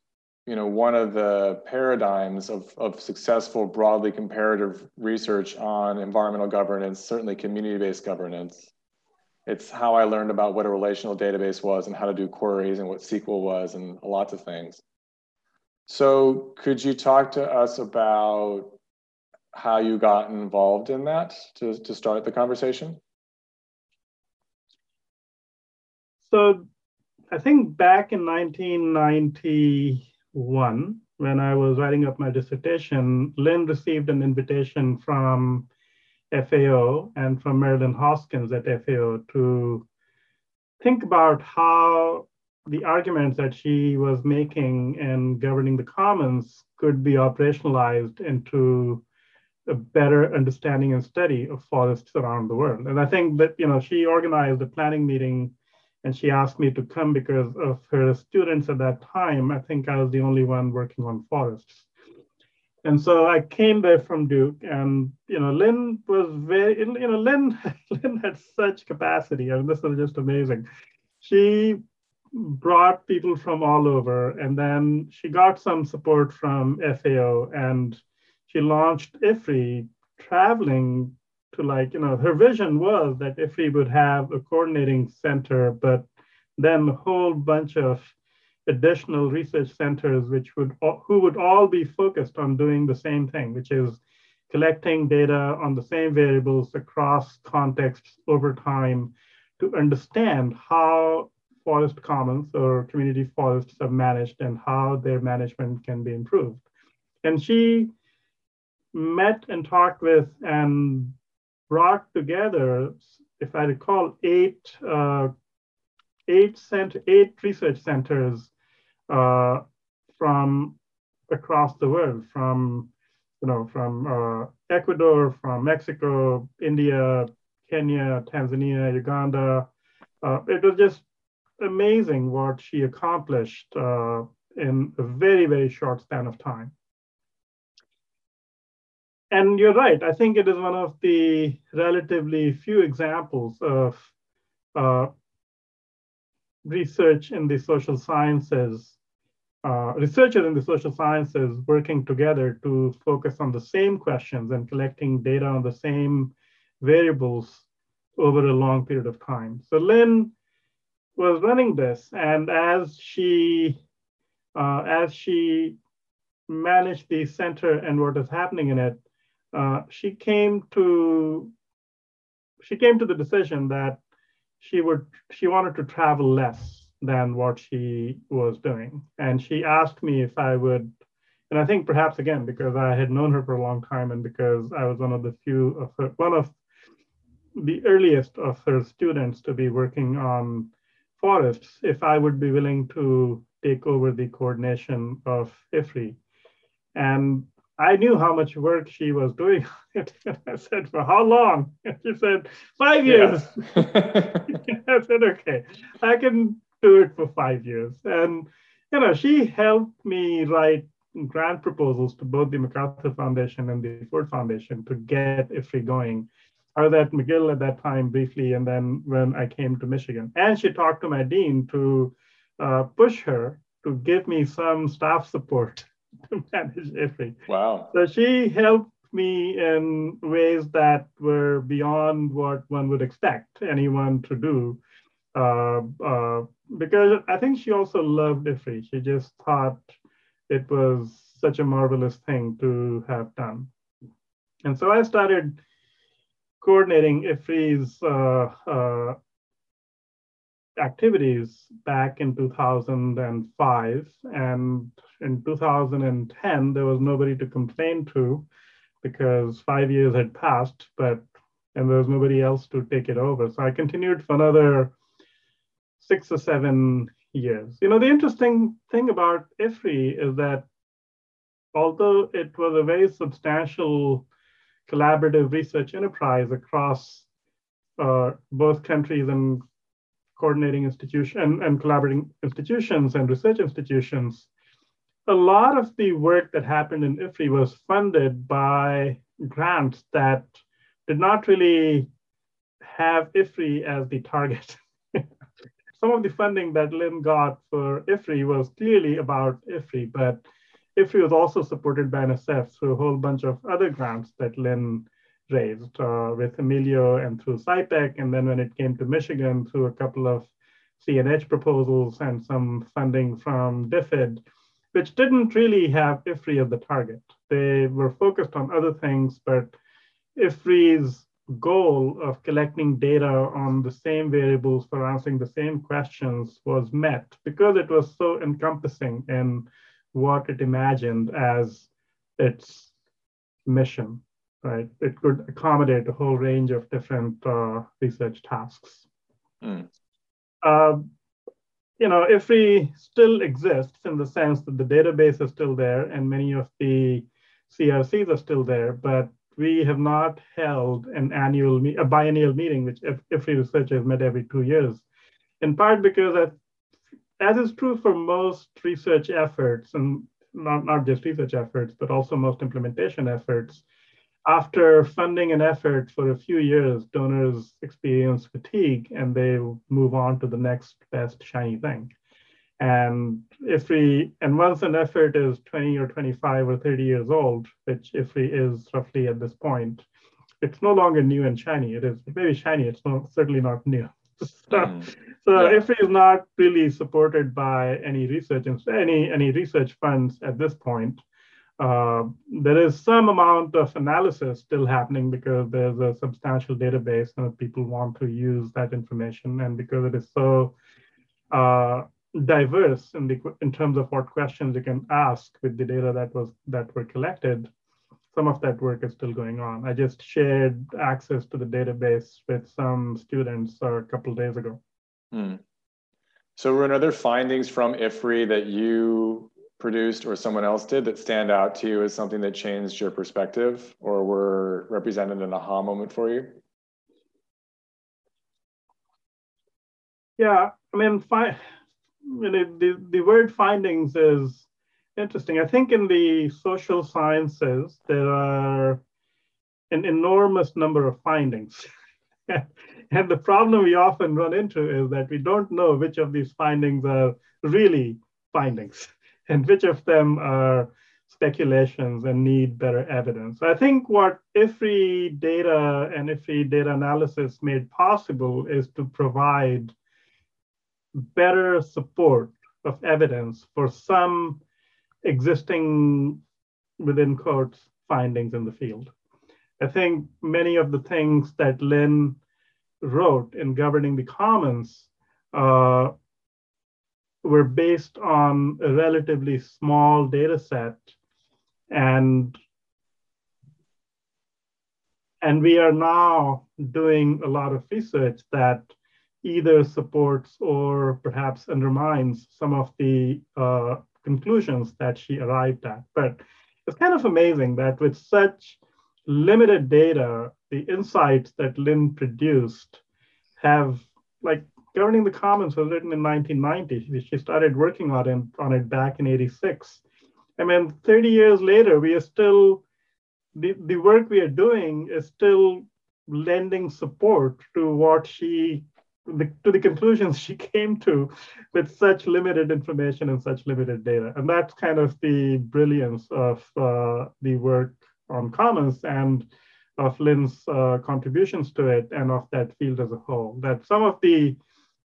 you know, one of the paradigms of, of successful broadly comparative research on environmental governance, certainly community-based governance. It's how I learned about what a relational database was and how to do queries and what SQL was and lots of things. So could you talk to us about how you got involved in that to, to start the conversation? So I think back in 1991, when I was writing up my dissertation, Lin received an invitation from FAO and from Marilyn Hoskins at FAO to think about how the arguments that she was making in governing the commons could be operationalized into a better understanding and study of forests around the world. And I think that, you know, she organized a planning meeting and she asked me to come because of her students at that time. I think I was the only one working on forests. And so I came there from Duke, and you know, Lin was very, you know, Lin, Lin had such capacity. I mean, this was just amazing. She brought people from all over, and then she got some support from FAO, and she launched IFRI, traveling to like, you know, her vision was that IFRI would have a coordinating center, but then a whole bunch of additional research centers which would who would all be focused on doing the same thing, which is collecting data on the same variables across contexts over time to understand how forest commons or community forests are managed and how their management can be improved. And she met and talked with and brought together, if I recall, eight uh, eight cent eight research centers uh, from across the world, from you know from uh, Ecuador, from Mexico, India, Kenya, Tanzania, Uganda. Uh, it was just amazing what she accomplished uh, in a very very short span of time. And you're right. I think it is one of the relatively few examples of uh, research in the social sciences, uh, researchers in the social sciences working together to focus on the same questions and collecting data on the same variables over a long period of time. So Lin was running this, and as she uh, as she managed the center and what is happening in it, uh, she came to she came to the decision that she would she wanted to travel less than what she was doing. And she asked me if i would and i think perhaps again because i had known her for a long time and because i was one of the few of her one of the earliest of her students to be working on forests if i would be willing to take over the coordination of IFRI. And I knew how much work she was doing. I said, for how long? And she said, five years. Yeah. I said, okay, I can do it for five years. And, you know, she helped me write grant proposals to both the MacArthur Foundation and the Ford Foundation to get IFRI going. I was at McGill at that time briefly, and then when I came to Michigan. And she talked to my dean to uh, push her to give me some staff support to manage IFRI. Wow. So she helped me in ways that were beyond what one would expect anyone to do. Uh, uh, because I think she also loved IFRI. She just thought it was such a marvelous thing to have done. And so I started coordinating IFRI's uh, uh activities back in 2005. And in 2010, there was nobody to complain to because five years had passed, but and there was nobody else to take it over. So I continued for another six or seven years. You know, the interesting thing about IFRI is that although it was a very substantial collaborative research enterprise across uh, both countries and coordinating institution and, collaborating institutions and research institutions, a lot of the work that happened in IFRI was funded by grants that did not really have IFRI as the target. Some of the funding that Lin got for IFRI was clearly about IFRI, but IFRI was also supported by NSF through a whole bunch of other grants that Lin raised uh, with Emilio and through CIPEC. And then when it came to Michigan, through a couple of CNH proposals and some funding from DFID, which didn't really have IFRI as the target. They were focused on other things, but IFRI's goal of collecting data on the same variables for answering the same questions was met because it was so encompassing in what it imagined as its mission right? It could accommodate a whole range of different uh, research tasks. Mm. Uh, you know, IFRI still exists in the sense that the database is still there and many of the CRCs are still there, but we have not held an annual, a biennial meeting, which IFRI researchers met every two years, in part because as is true for most research efforts, and not, not just research efforts, but also most implementation efforts, after funding an effort for a few years, donors experience fatigue and they move on to the next best shiny thing. And if we, and once an effort is 20 or 25 or 30 years old, which IFRI is roughly at this point, it's no longer new and shiny. It is very shiny. It's not, certainly not new. so, mm. so yeah. IFRI is not really supported by any research any any research funds at this point. Uh, there is some amount of analysis still happening because there's a substantial database and people want to use that information, and because it is so uh, diverse in the in terms of what questions you can ask with the data that was that were collected some of that work is still going on. I just shared access to the database with some students a couple days ago. Hmm. So, Arun, are there findings from IFRI that you produced or someone else did that stand out to you as something that changed your perspective or were represented in an aha moment for you? Yeah, I mean, fi- the, the word findings is interesting. I think in the social sciences, there are an enormous number of findings. and the problem we often run into is that we don't know which of these findings are really findings and which of them are speculations and need better evidence. I think what IFRI data and IFRI data analysis made possible is to provide better support of evidence for some existing, within quotes, findings in the field. I think many of the things that Lin wrote in governing the commons uh, were based on a relatively small data set and and we are now doing a lot of research that either supports or perhaps undermines some of the uh, conclusions that she arrived at. But it's kind of amazing that with such limited data, the insights that Lin produced have, like, Governing the Commons was written in 1990. She started working on it, on it back in 86. I mean, 30 years later, we are still, the, the work we are doing is still lending support to what she the, to the conclusions she came to with such limited information and such limited data. And that's kind of the brilliance of uh, the work on commons and of Lin's uh, contributions to it and of that field as a whole. That some of the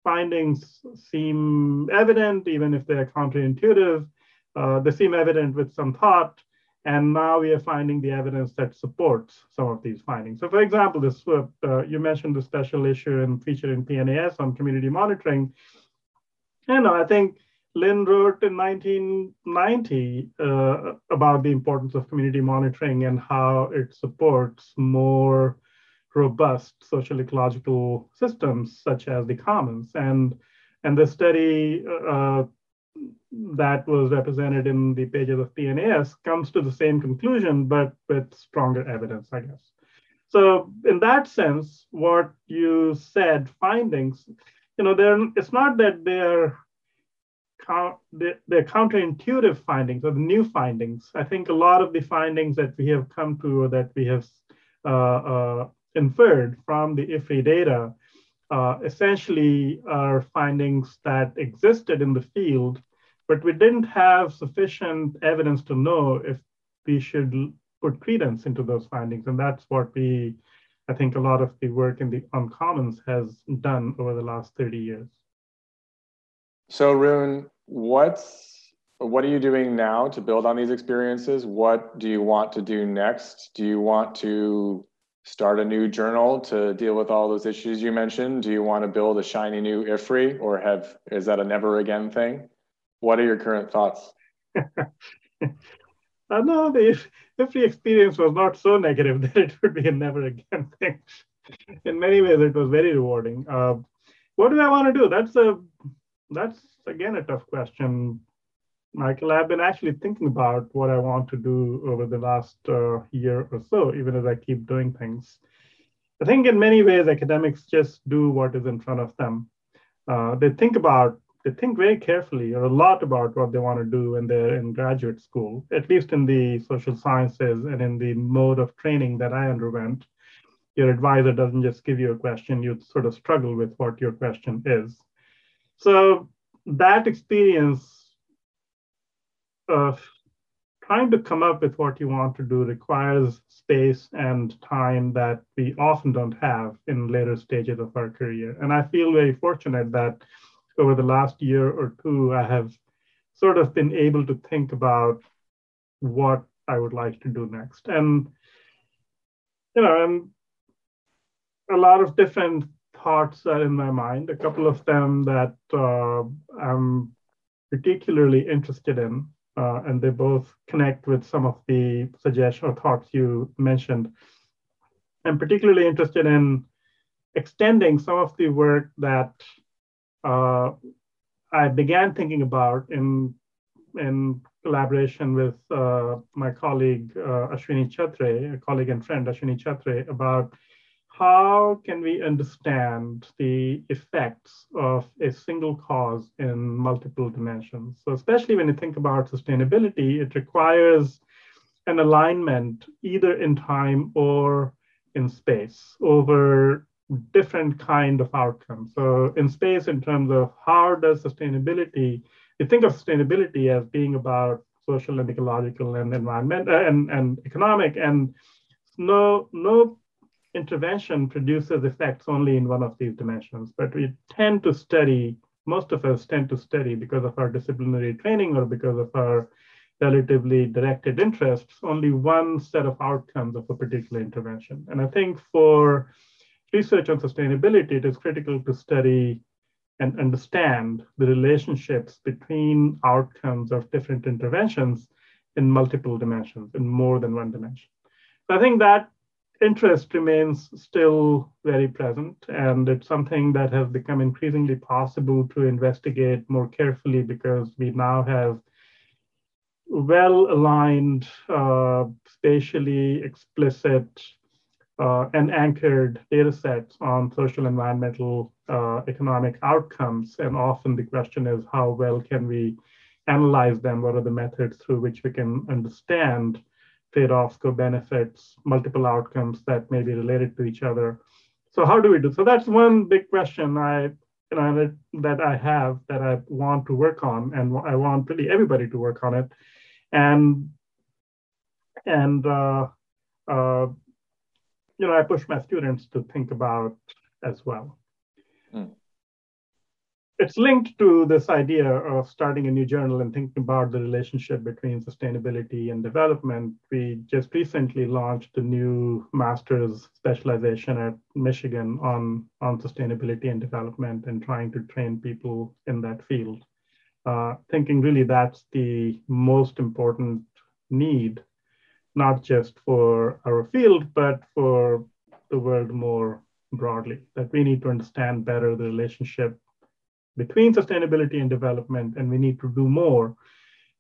findings seem evident, even if they're counterintuitive. Uh, they seem evident with some thought, and now we are finding the evidence that supports some of these findings. So for example, this uh, you mentioned the special issue and feature in PNAS on community monitoring. And I think Lin wrote in 1990 uh, about the importance of community monitoring and how it supports more robust social ecological systems such as the commons. And, and the study uh, that was represented in the pages of PNAS comes to the same conclusion, but with stronger evidence, I guess. So in that sense, what you said, findings, you know, they're, it's not that they're, they're counterintuitive findings or the new findings. I think a lot of the findings that we have come to or that we have uh, uh, inferred from the IFRI data uh, essentially are findings that existed in the field, but we didn't have sufficient evidence to know if we should put credence into those findings. And that's what we, I think a lot of the work in the uncommons has done over the last 30 years. So Arun, what's what are you doing now to build on these experiences? What do you want to do next? Do you want to start a new journal to deal with all those issues you mentioned? Do you want to build a shiny new IFRI or have is that a never again thing? What are your current thoughts? uh, no, the IFRI experience was not so negative that it would be a never again thing. In many ways, it was very rewarding. Uh, what do I want to do? That's a that's again a tough question. Michael, I've been actually thinking about what I want to do over the last uh, year or so, even as I keep doing things. I think in many ways, academics just do what is in front of them. Uh, they think about, they think very carefully or a lot about what they want to do when they're in graduate school, at least in the social sciences and in the mode of training that I underwent. Your advisor doesn't just give you a question, you sort of struggle with what your question is. So that experience of trying to come up with what you want to do requires space and time that we often don't have in later stages of our career. And I feel very fortunate that over the last year or two, I have sort of been able to think about what I would like to do next. And, you know, and a lot of different thoughts are in my mind, a couple of them that uh, I'm particularly interested in uh, and they both connect with some of the suggestions or thoughts you mentioned. I'm particularly interested in extending some of the work that uh, I began thinking about in, in collaboration with uh, my colleague uh, Ashwini Chhatre, a colleague and friend Ashwini Chhatre, about how can we understand the effects of a single cause in multiple dimensions? So, especially when you think about sustainability, it requires an alignment either in time or in space over different kind of outcomes. So, in space, in terms of how does sustainability, you think of sustainability as being about social and ecological and environment uh, and, and economic and no no intervention produces effects only in one of these dimensions, but we tend to study, most of us tend to study because of our disciplinary training or because of our relatively directed interests, only one set of outcomes of a particular intervention. And I think for research on sustainability, it is critical to study and understand the relationships between outcomes of different interventions in multiple dimensions, in more than one dimension. So I think that interest remains still very present, and it's something that has become increasingly possible to investigate more carefully because we now have well aligned, uh, spatially explicit, uh, and anchored data sets on social, environmental, uh, economic outcomes. And often the question is how well can we analyze them? What are the methods through which we can understand trade-offs, co-benefits, multiple outcomes that may be related to each other. So how do we do? So that's one big question I you know that I have that I want to work on, and I want really everybody to work on it, and and uh, uh, you know I push my students to think about as well. Mm it's linked to this idea of starting a new journal and thinking about the relationship between sustainability and development. We just recently launched a new master's specialization at Michigan on, on sustainability and development and trying to train people in that field. Uh, thinking really that's the most important need, not just for our field, but for the world more broadly, that we need to understand better the relationship between sustainability and development, and we need to do more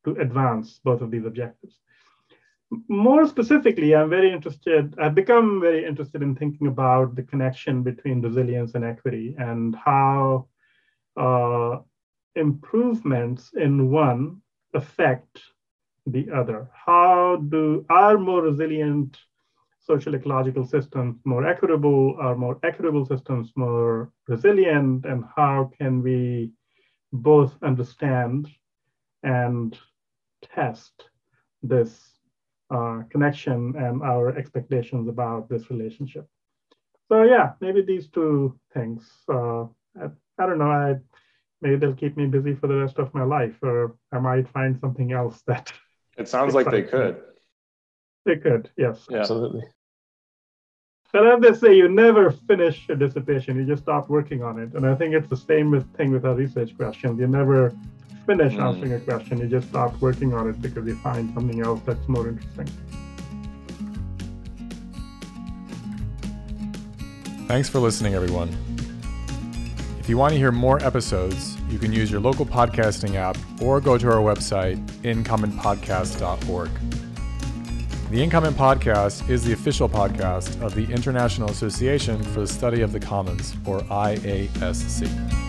to advance both of these objectives. More specifically, I'm very interested, I've become very interested in thinking about the connection between resilience and equity and how uh, improvements in one affect the other. How do our more resilient social ecological systems more equitable, are more equitable systems more resilient, and how can we both understand and test this uh, connection and our expectations about this relationship. So yeah, maybe these two things. Uh, I, I, don't know. I maybe they'll keep me busy for the rest of my life, or I might find something else that. It sounds like they could. They could, yes. Yeah. Absolutely. But as they say, you never finish a dissertation, you just stop working on it. And I think it's the same with, thing with our research questions. You never finish mm. answering a question, you just stop working on it because you find something else that's more interesting. Thanks for listening, everyone. If you want to hear more episodes, you can use your local podcasting app or go to our website, incommonpodcast.org. The In Podcast is the official podcast of the International Association for the Study of the Commons, or IASC.